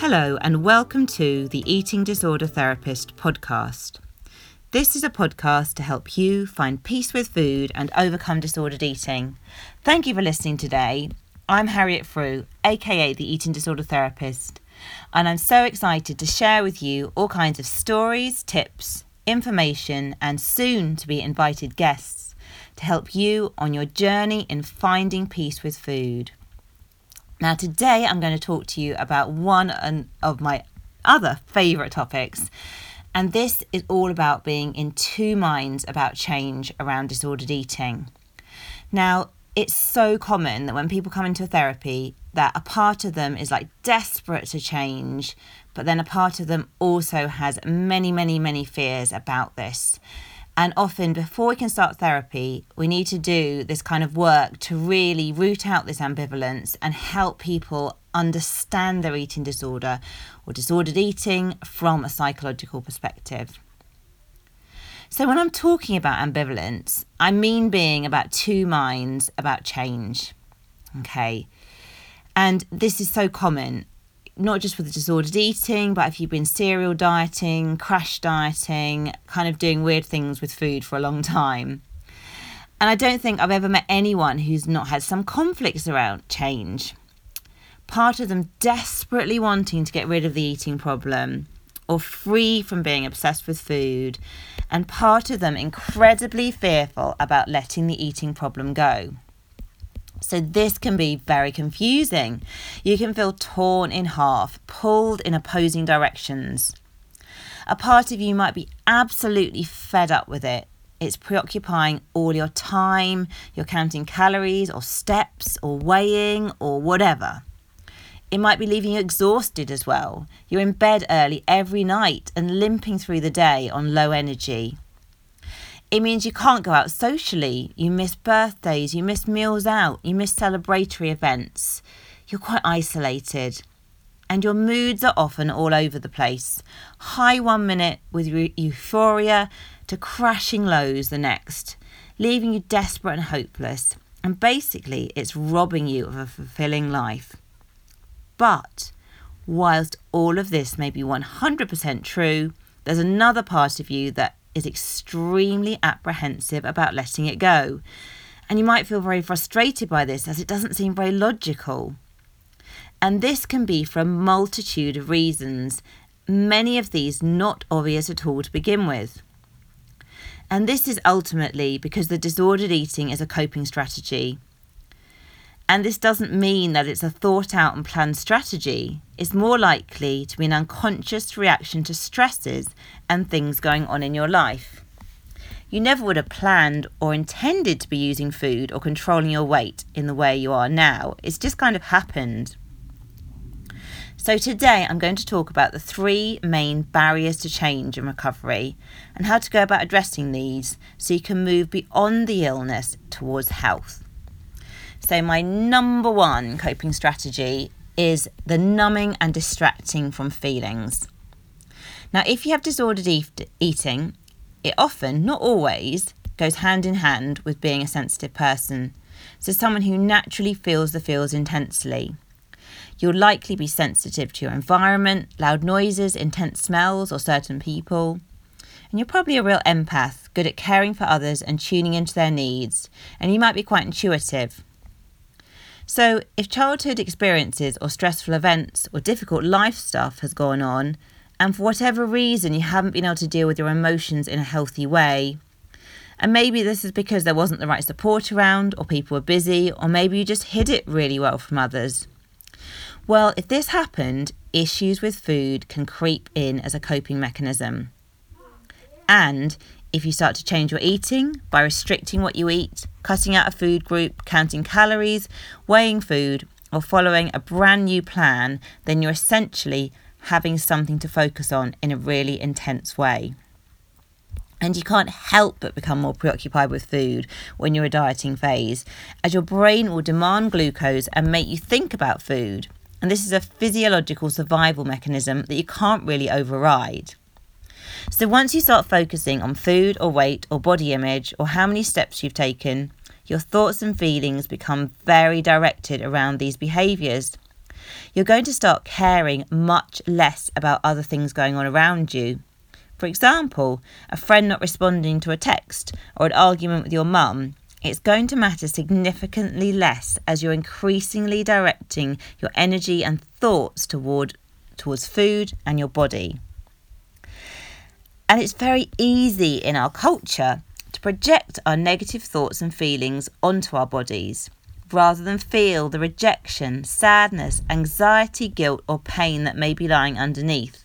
Hello, and welcome to the Eating Disorder Therapist podcast. This is a podcast to help you find peace with food and overcome disordered eating. Thank you for listening today. I'm Harriet Frew, aka the Eating Disorder Therapist, and I'm so excited to share with you all kinds of stories, tips, information, and soon to be invited guests to help you on your journey in finding peace with food. Now, today I'm going to talk to you about one of my other favourite topics, and this is all about being in two minds about change around disordered eating. Now, it's so common that when people come into therapy, that a part of them is like desperate to change, but then a part of them also has many, many, many fears about this. And often, before we can start therapy, we need to do this kind of work to really root out this ambivalence and help people understand their eating disorder or disordered eating from a psychological perspective. So, when I'm talking about ambivalence, I mean being about two minds about change. Okay. And this is so common not just with the disordered eating, but if you've been serial dieting, crash dieting, kind of doing weird things with food for a long time. And I don't think I've ever met anyone who's not had some conflicts around change. Part of them desperately wanting to get rid of the eating problem or free from being obsessed with food, and part of them incredibly fearful about letting the eating problem go. So, this can be very confusing. You can feel torn in half, pulled in opposing directions. A part of you might be absolutely fed up with it. It's preoccupying all your time, you're counting calories or steps or weighing or whatever. It might be leaving you exhausted as well. You're in bed early every night and limping through the day on low energy. It means you can't go out socially. You miss birthdays, you miss meals out, you miss celebratory events. You're quite isolated. And your moods are often all over the place. High one minute with euphoria to crashing lows the next, leaving you desperate and hopeless. And basically, it's robbing you of a fulfilling life. But whilst all of this may be 100% true, there's another part of you that is extremely apprehensive about letting it go. And you might feel very frustrated by this as it doesn't seem very logical. And this can be for a multitude of reasons, many of these not obvious at all to begin with. And this is ultimately because the disordered eating is a coping strategy. And this doesn't mean that it's a thought out and planned strategy. It's more likely to be an unconscious reaction to stresses and things going on in your life. You never would have planned or intended to be using food or controlling your weight in the way you are now. It's just kind of happened. So, today I'm going to talk about the three main barriers to change and recovery and how to go about addressing these so you can move beyond the illness towards health. So, my number one coping strategy is the numbing and distracting from feelings. Now, if you have disordered eating, it often, not always, goes hand in hand with being a sensitive person. So, someone who naturally feels the feels intensely. You'll likely be sensitive to your environment, loud noises, intense smells, or certain people. And you're probably a real empath, good at caring for others and tuning into their needs. And you might be quite intuitive. So, if childhood experiences or stressful events or difficult life stuff has gone on, and for whatever reason you haven't been able to deal with your emotions in a healthy way, and maybe this is because there wasn't the right support around, or people were busy, or maybe you just hid it really well from others. Well, if this happened, issues with food can creep in as a coping mechanism. And if you start to change your eating by restricting what you eat, cutting out a food group, counting calories, weighing food, or following a brand new plan, then you're essentially having something to focus on in a really intense way. And you can't help but become more preoccupied with food when you're in a dieting phase, as your brain will demand glucose and make you think about food. And this is a physiological survival mechanism that you can't really override. So once you start focusing on food or weight or body image or how many steps you've taken, your thoughts and feelings become very directed around these behaviours. you're going to start caring much less about other things going on around you. For example, a friend not responding to a text or an argument with your mum, it's going to matter significantly less as you're increasingly directing your energy and thoughts toward towards food and your body. And it's very easy in our culture to project our negative thoughts and feelings onto our bodies rather than feel the rejection, sadness, anxiety, guilt, or pain that may be lying underneath.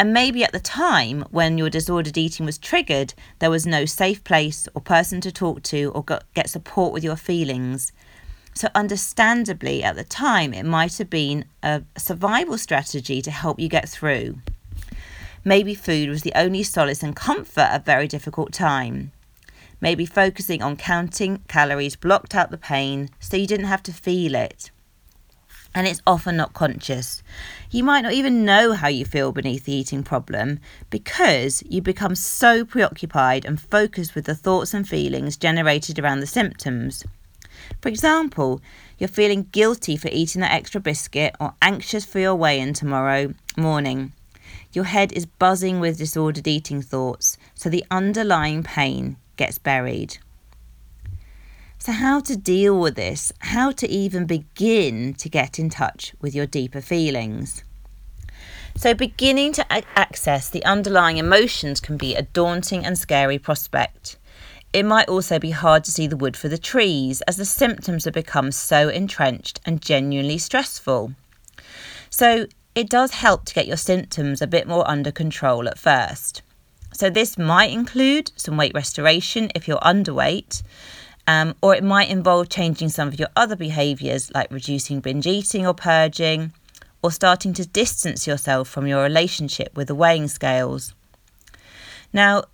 And maybe at the time when your disordered eating was triggered, there was no safe place or person to talk to or get support with your feelings. So, understandably, at the time, it might have been a survival strategy to help you get through. Maybe food was the only solace and comfort at a very difficult time. Maybe focusing on counting calories blocked out the pain so you didn't have to feel it. And it's often not conscious. You might not even know how you feel beneath the eating problem because you become so preoccupied and focused with the thoughts and feelings generated around the symptoms. For example, you're feeling guilty for eating that extra biscuit or anxious for your weigh in tomorrow morning. Your head is buzzing with disordered eating thoughts, so the underlying pain gets buried. So, how to deal with this? How to even begin to get in touch with your deeper feelings? So, beginning to access the underlying emotions can be a daunting and scary prospect. It might also be hard to see the wood for the trees as the symptoms have become so entrenched and genuinely stressful. So, it does help to get your symptoms a bit more under control at first. So, this might include some weight restoration if you're underweight, um, or it might involve changing some of your other behaviours like reducing binge eating or purging, or starting to distance yourself from your relationship with the weighing scales. Now,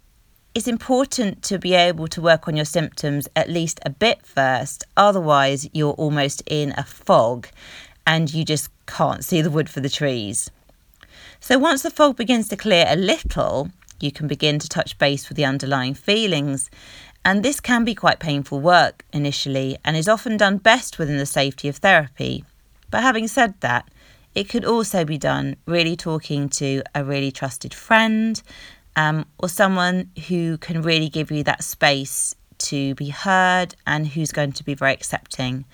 it's important to be able to work on your symptoms at least a bit first, otherwise, you're almost in a fog and you just can't see the wood for the trees. So, once the fog begins to clear a little, you can begin to touch base with the underlying feelings. And this can be quite painful work initially and is often done best within the safety of therapy. But having said that, it could also be done really talking to a really trusted friend um, or someone who can really give you that space to be heard and who's going to be very accepting.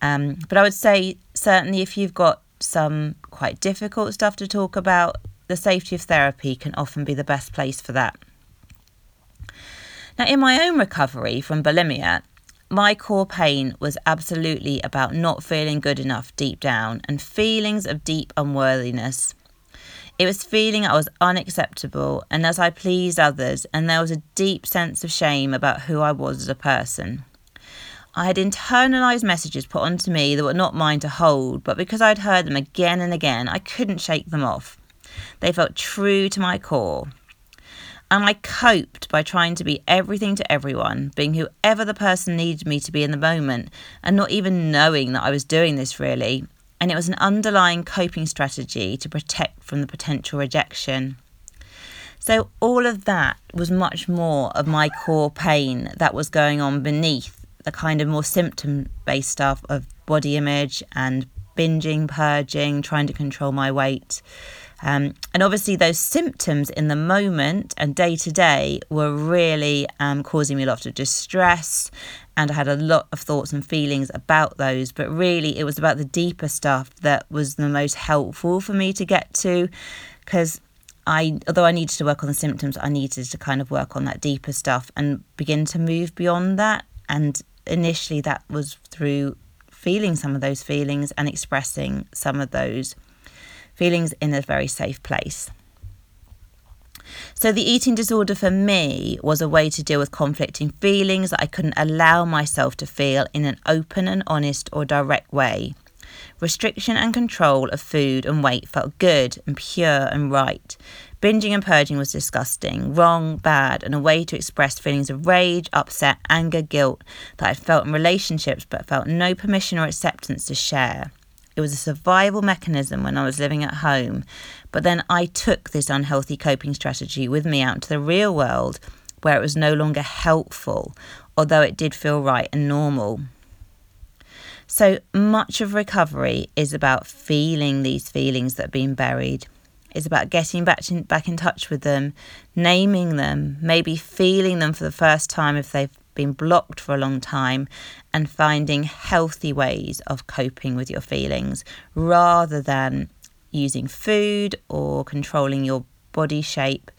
Um, but I would say, certainly, if you've got some quite difficult stuff to talk about, the safety of therapy can often be the best place for that. Now, in my own recovery from bulimia, my core pain was absolutely about not feeling good enough deep down and feelings of deep unworthiness. It was feeling I was unacceptable and as I pleased others, and there was a deep sense of shame about who I was as a person. I had internalized messages put onto me that were not mine to hold, but because I'd heard them again and again, I couldn't shake them off. They felt true to my core. And I coped by trying to be everything to everyone, being whoever the person needed me to be in the moment, and not even knowing that I was doing this really. And it was an underlying coping strategy to protect from the potential rejection. So, all of that was much more of my core pain that was going on beneath the kind of more symptom based stuff of body image and binging, purging, trying to control my weight. Um, and obviously, those symptoms in the moment and day to day were really um, causing me a lot of distress. And I had a lot of thoughts and feelings about those. But really, it was about the deeper stuff that was the most helpful for me to get to. Because I, although I needed to work on the symptoms, I needed to kind of work on that deeper stuff and begin to move beyond that. And initially, that was through feeling some of those feelings and expressing some of those feelings in a very safe place. So, the eating disorder for me was a way to deal with conflicting feelings that I couldn't allow myself to feel in an open and honest or direct way. Restriction and control of food and weight felt good and pure and right. Binging and purging was disgusting, wrong, bad, and a way to express feelings of rage, upset, anger, guilt that I'd felt in relationships but felt no permission or acceptance to share. It was a survival mechanism when I was living at home. But then I took this unhealthy coping strategy with me out into the real world where it was no longer helpful, although it did feel right and normal. So much of recovery is about feeling these feelings that have been buried. It's about getting back in, back in touch with them, naming them, maybe feeling them for the first time if they've been blocked for a long time, and finding healthy ways of coping with your feelings rather than using food or controlling your body shape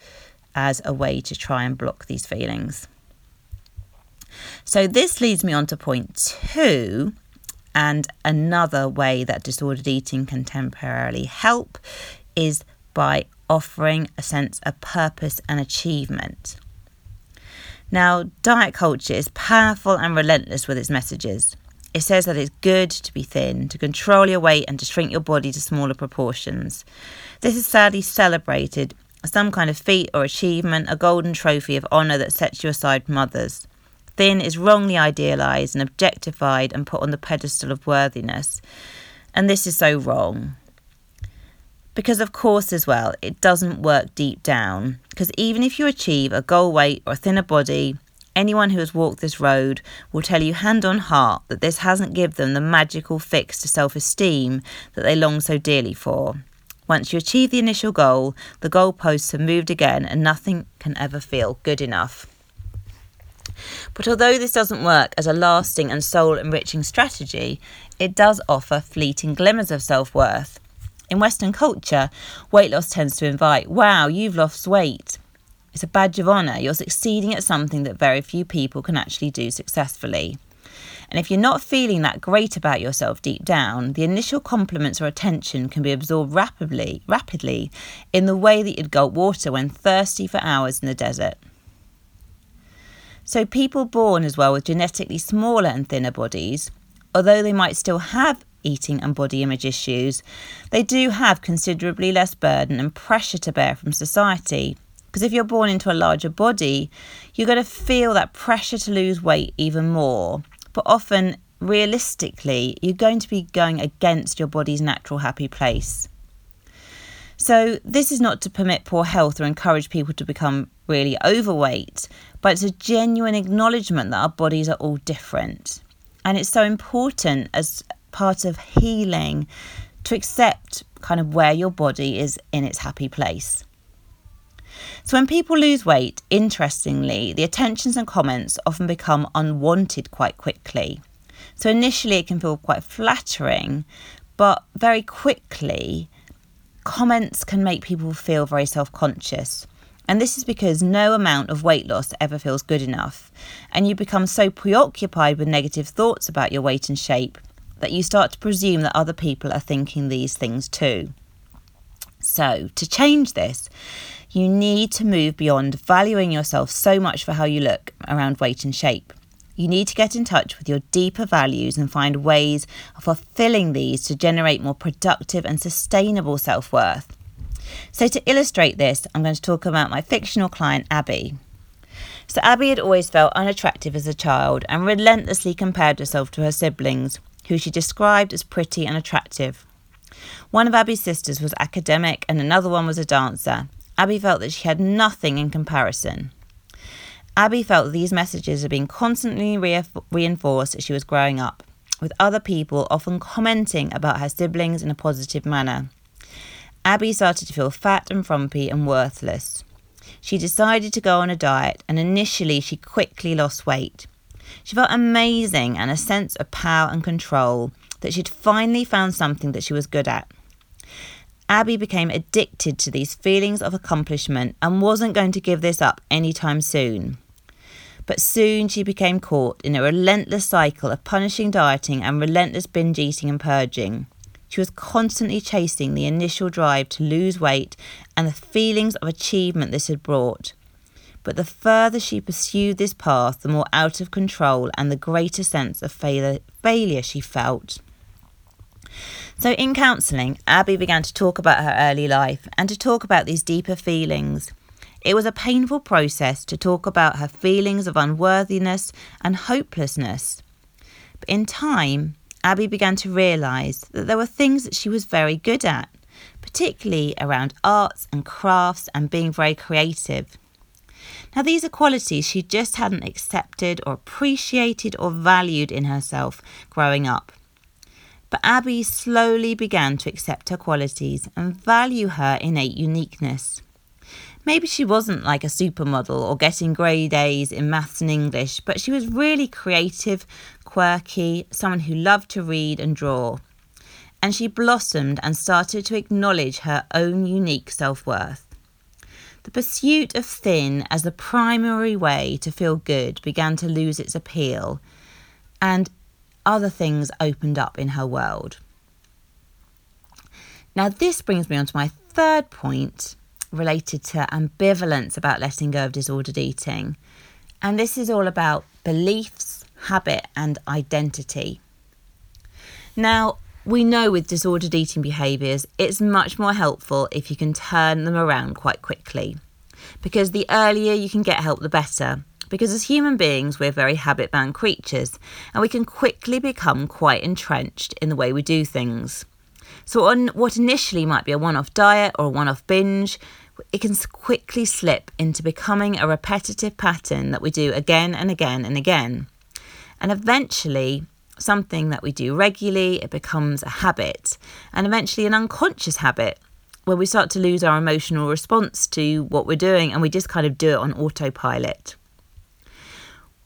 as a way to try and block these feelings. So, this leads me on to point two. And another way that disordered eating can temporarily help is by offering a sense of purpose and achievement. Now, diet culture is powerful and relentless with its messages. It says that it's good to be thin, to control your weight, and to shrink your body to smaller proportions. This is sadly celebrated as some kind of feat or achievement, a golden trophy of honour that sets you aside from others. Thin is wrongly idealised and objectified and put on the pedestal of worthiness. And this is so wrong. Because, of course, as well, it doesn't work deep down. Because even if you achieve a goal weight or a thinner body, anyone who has walked this road will tell you hand on heart that this hasn't given them the magical fix to self esteem that they long so dearly for. Once you achieve the initial goal, the goalposts have moved again and nothing can ever feel good enough. But although this doesn't work as a lasting and soul enriching strategy, it does offer fleeting glimmers of self worth. In Western culture, weight loss tends to invite, wow, you've lost weight. It's a badge of honour. You're succeeding at something that very few people can actually do successfully. And if you're not feeling that great about yourself deep down, the initial compliments or attention can be absorbed rapidly, rapidly in the way that you'd gulp water when thirsty for hours in the desert. So people born as well with genetically smaller and thinner bodies, although they might still have eating and body image issues, they do have considerably less burden and pressure to bear from society. Because if you're born into a larger body, you're going to feel that pressure to lose weight even more. But often, realistically, you're going to be going against your body's natural happy place. So, this is not to permit poor health or encourage people to become really overweight, but it's a genuine acknowledgement that our bodies are all different. And it's so important as part of healing to accept kind of where your body is in its happy place. So, when people lose weight, interestingly, the attentions and comments often become unwanted quite quickly. So, initially, it can feel quite flattering, but very quickly, comments can make people feel very self conscious. And this is because no amount of weight loss ever feels good enough. And you become so preoccupied with negative thoughts about your weight and shape that you start to presume that other people are thinking these things too. So, to change this, you need to move beyond valuing yourself so much for how you look around weight and shape. You need to get in touch with your deeper values and find ways of fulfilling these to generate more productive and sustainable self worth. So, to illustrate this, I'm going to talk about my fictional client, Abby. So, Abby had always felt unattractive as a child and relentlessly compared herself to her siblings, who she described as pretty and attractive. One of Abby's sisters was academic and another one was a dancer. Abby felt that she had nothing in comparison. Abby felt that these messages had been constantly re- reinforced as she was growing up, with other people often commenting about her siblings in a positive manner. Abby started to feel fat and frumpy and worthless. She decided to go on a diet, and initially she quickly lost weight. She felt amazing and a sense of power and control that she'd finally found something that she was good at. Abby became addicted to these feelings of accomplishment and wasn't going to give this up anytime soon. But soon she became caught in a relentless cycle of punishing dieting and relentless binge eating and purging. She was constantly chasing the initial drive to lose weight and the feelings of achievement this had brought. But the further she pursued this path, the more out of control and the greater sense of failure, failure she felt. So, in counselling, Abby began to talk about her early life and to talk about these deeper feelings. It was a painful process to talk about her feelings of unworthiness and hopelessness. But in time, Abby began to realise that there were things that she was very good at, particularly around arts and crafts and being very creative. Now, these are qualities she just hadn't accepted or appreciated or valued in herself growing up. But Abby slowly began to accept her qualities and value her innate uniqueness. Maybe she wasn't like a supermodel or getting grade A's in maths and English, but she was really creative, quirky, someone who loved to read and draw. And she blossomed and started to acknowledge her own unique self worth. The pursuit of thin as the primary way to feel good began to lose its appeal, and other things opened up in her world. Now, this brings me on to my third point related to ambivalence about letting go of disordered eating. And this is all about beliefs, habit, and identity. Now, we know with disordered eating behaviours, it's much more helpful if you can turn them around quite quickly. Because the earlier you can get help, the better. Because as human beings, we're very habit bound creatures and we can quickly become quite entrenched in the way we do things. So, on what initially might be a one off diet or a one off binge, it can quickly slip into becoming a repetitive pattern that we do again and again and again. And eventually, something that we do regularly, it becomes a habit, and eventually an unconscious habit where we start to lose our emotional response to what we're doing and we just kind of do it on autopilot.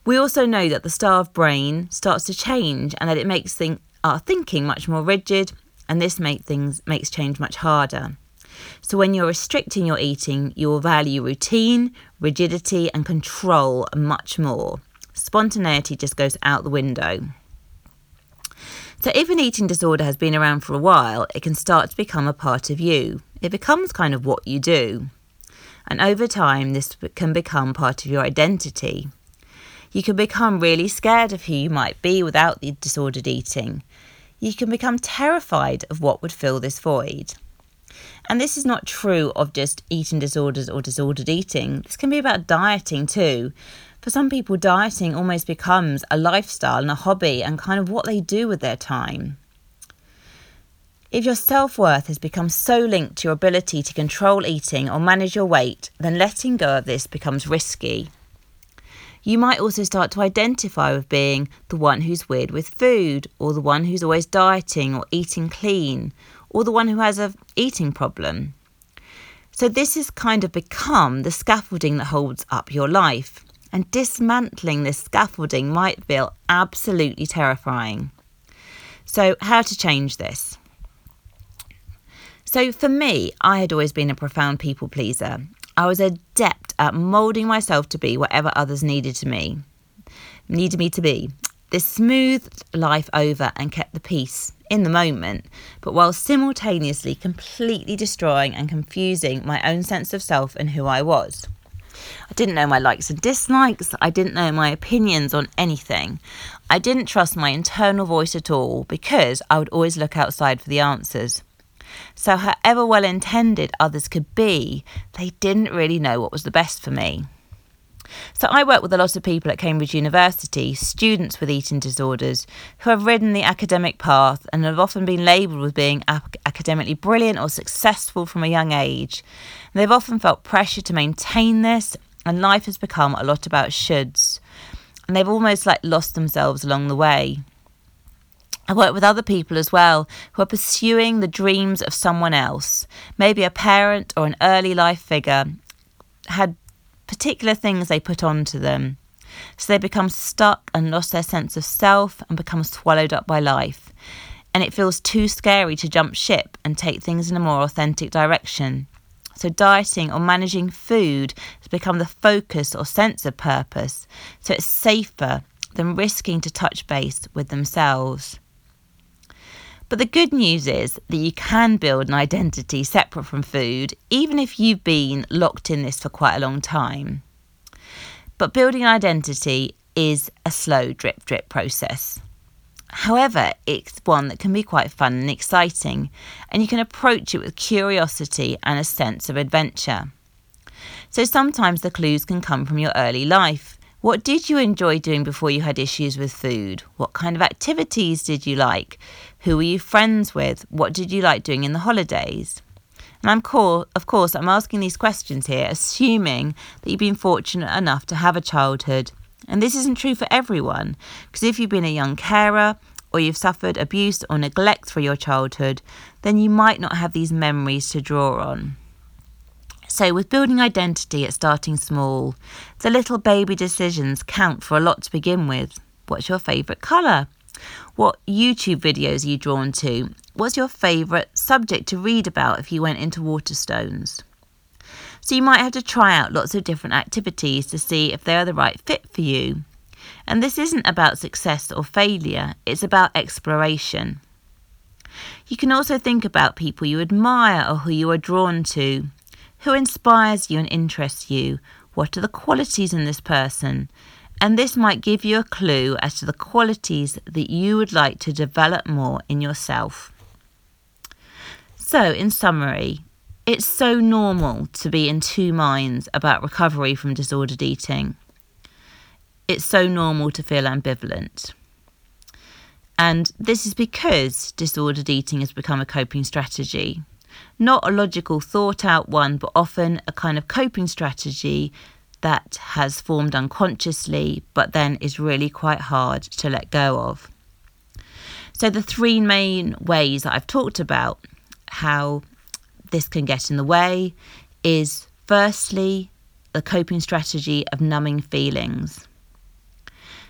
We also know that the starved brain starts to change and that it makes think, our thinking much more rigid, and this make things makes change much harder. So when you're restricting your eating, you will value routine, rigidity, and control much more. Spontaneity just goes out the window. So, if an eating disorder has been around for a while, it can start to become a part of you. It becomes kind of what you do. And over time, this can become part of your identity. You can become really scared of who you might be without the disordered eating. You can become terrified of what would fill this void. And this is not true of just eating disorders or disordered eating. This can be about dieting too. For some people, dieting almost becomes a lifestyle and a hobby and kind of what they do with their time. If your self worth has become so linked to your ability to control eating or manage your weight, then letting go of this becomes risky. You might also start to identify with being the one who's weird with food, or the one who's always dieting or eating clean, or the one who has a eating problem. So this has kind of become the scaffolding that holds up your life and dismantling this scaffolding might feel absolutely terrifying. So, how to change this? So, for me, I had always been a profound people pleaser. I was adept at moulding myself to be whatever others needed to me, needed me to be. This smoothed life over and kept the peace in the moment, but while simultaneously completely destroying and confusing my own sense of self and who I was. I didn't know my likes and dislikes. I didn't know my opinions on anything. I didn't trust my internal voice at all because I would always look outside for the answers. So, however well intended others could be, they didn't really know what was the best for me. So, I work with a lot of people at Cambridge University, students with eating disorders, who have ridden the academic path and have often been labelled with being academically brilliant or successful from a young age. And they've often felt pressure to maintain this and life has become a lot about shoulds. And they've almost like lost themselves along the way. I work with other people as well who are pursuing the dreams of someone else. Maybe a parent or an early life figure had particular things they put onto them. So they become stuck and lost their sense of self and become swallowed up by life. And it feels too scary to jump ship and take things in a more authentic direction. So, dieting or managing food has become the focus or sense of purpose. So, it's safer than risking to touch base with themselves. But the good news is that you can build an identity separate from food, even if you've been locked in this for quite a long time. But building identity is a slow drip drip process. However, it's one that can be quite fun and exciting, and you can approach it with curiosity and a sense of adventure. So sometimes the clues can come from your early life. What did you enjoy doing before you had issues with food? What kind of activities did you like? Who were you friends with? What did you like doing in the holidays? And I'm cool, of course, I'm asking these questions here, assuming that you've been fortunate enough to have a childhood and this isn't true for everyone, because if you've been a young carer or you've suffered abuse or neglect through your childhood, then you might not have these memories to draw on. So, with building identity, it's starting small. The little baby decisions count for a lot to begin with. What's your favourite colour? What YouTube videos are you drawn to? What's your favourite subject to read about if you went into Waterstones? So, you might have to try out lots of different activities to see if they're the right fit for you. And this isn't about success or failure, it's about exploration. You can also think about people you admire or who you are drawn to. Who inspires you and interests you? What are the qualities in this person? And this might give you a clue as to the qualities that you would like to develop more in yourself. So, in summary, it's so normal to be in two minds about recovery from disordered eating. It's so normal to feel ambivalent. And this is because disordered eating has become a coping strategy. Not a logical, thought out one, but often a kind of coping strategy that has formed unconsciously, but then is really quite hard to let go of. So, the three main ways that I've talked about how this can get in the way is firstly, the coping strategy of numbing feelings.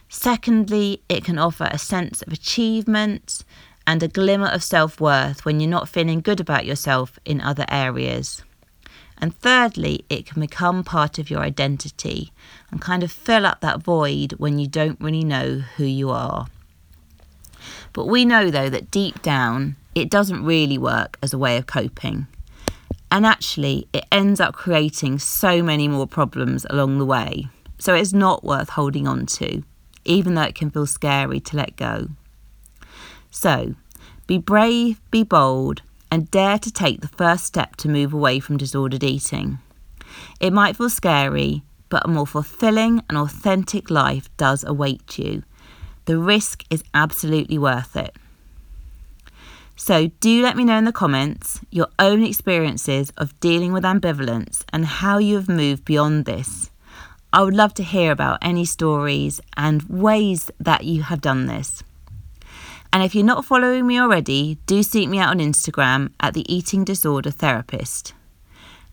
Secondly, it can offer a sense of achievement and a glimmer of self worth when you're not feeling good about yourself in other areas. And thirdly, it can become part of your identity and kind of fill up that void when you don't really know who you are. But we know though that deep down, it doesn't really work as a way of coping. And actually, it ends up creating so many more problems along the way. So it's not worth holding on to, even though it can feel scary to let go. So, be brave, be bold, and dare to take the first step to move away from disordered eating. It might feel scary, but a more fulfilling and authentic life does await you. The risk is absolutely worth it. So, do let me know in the comments your own experiences of dealing with ambivalence and how you have moved beyond this. I would love to hear about any stories and ways that you have done this. And if you're not following me already, do seek me out on Instagram at the Eating Disorder Therapist.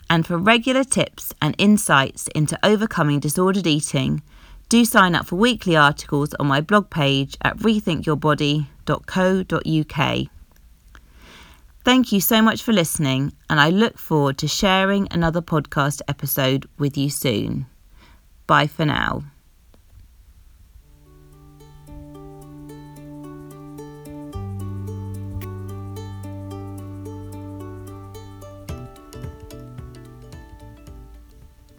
And for regular tips and insights into overcoming disordered eating, do sign up for weekly articles on my blog page at rethinkyourbody.co.uk. Thank you so much for listening, and I look forward to sharing another podcast episode with you soon. Bye for now.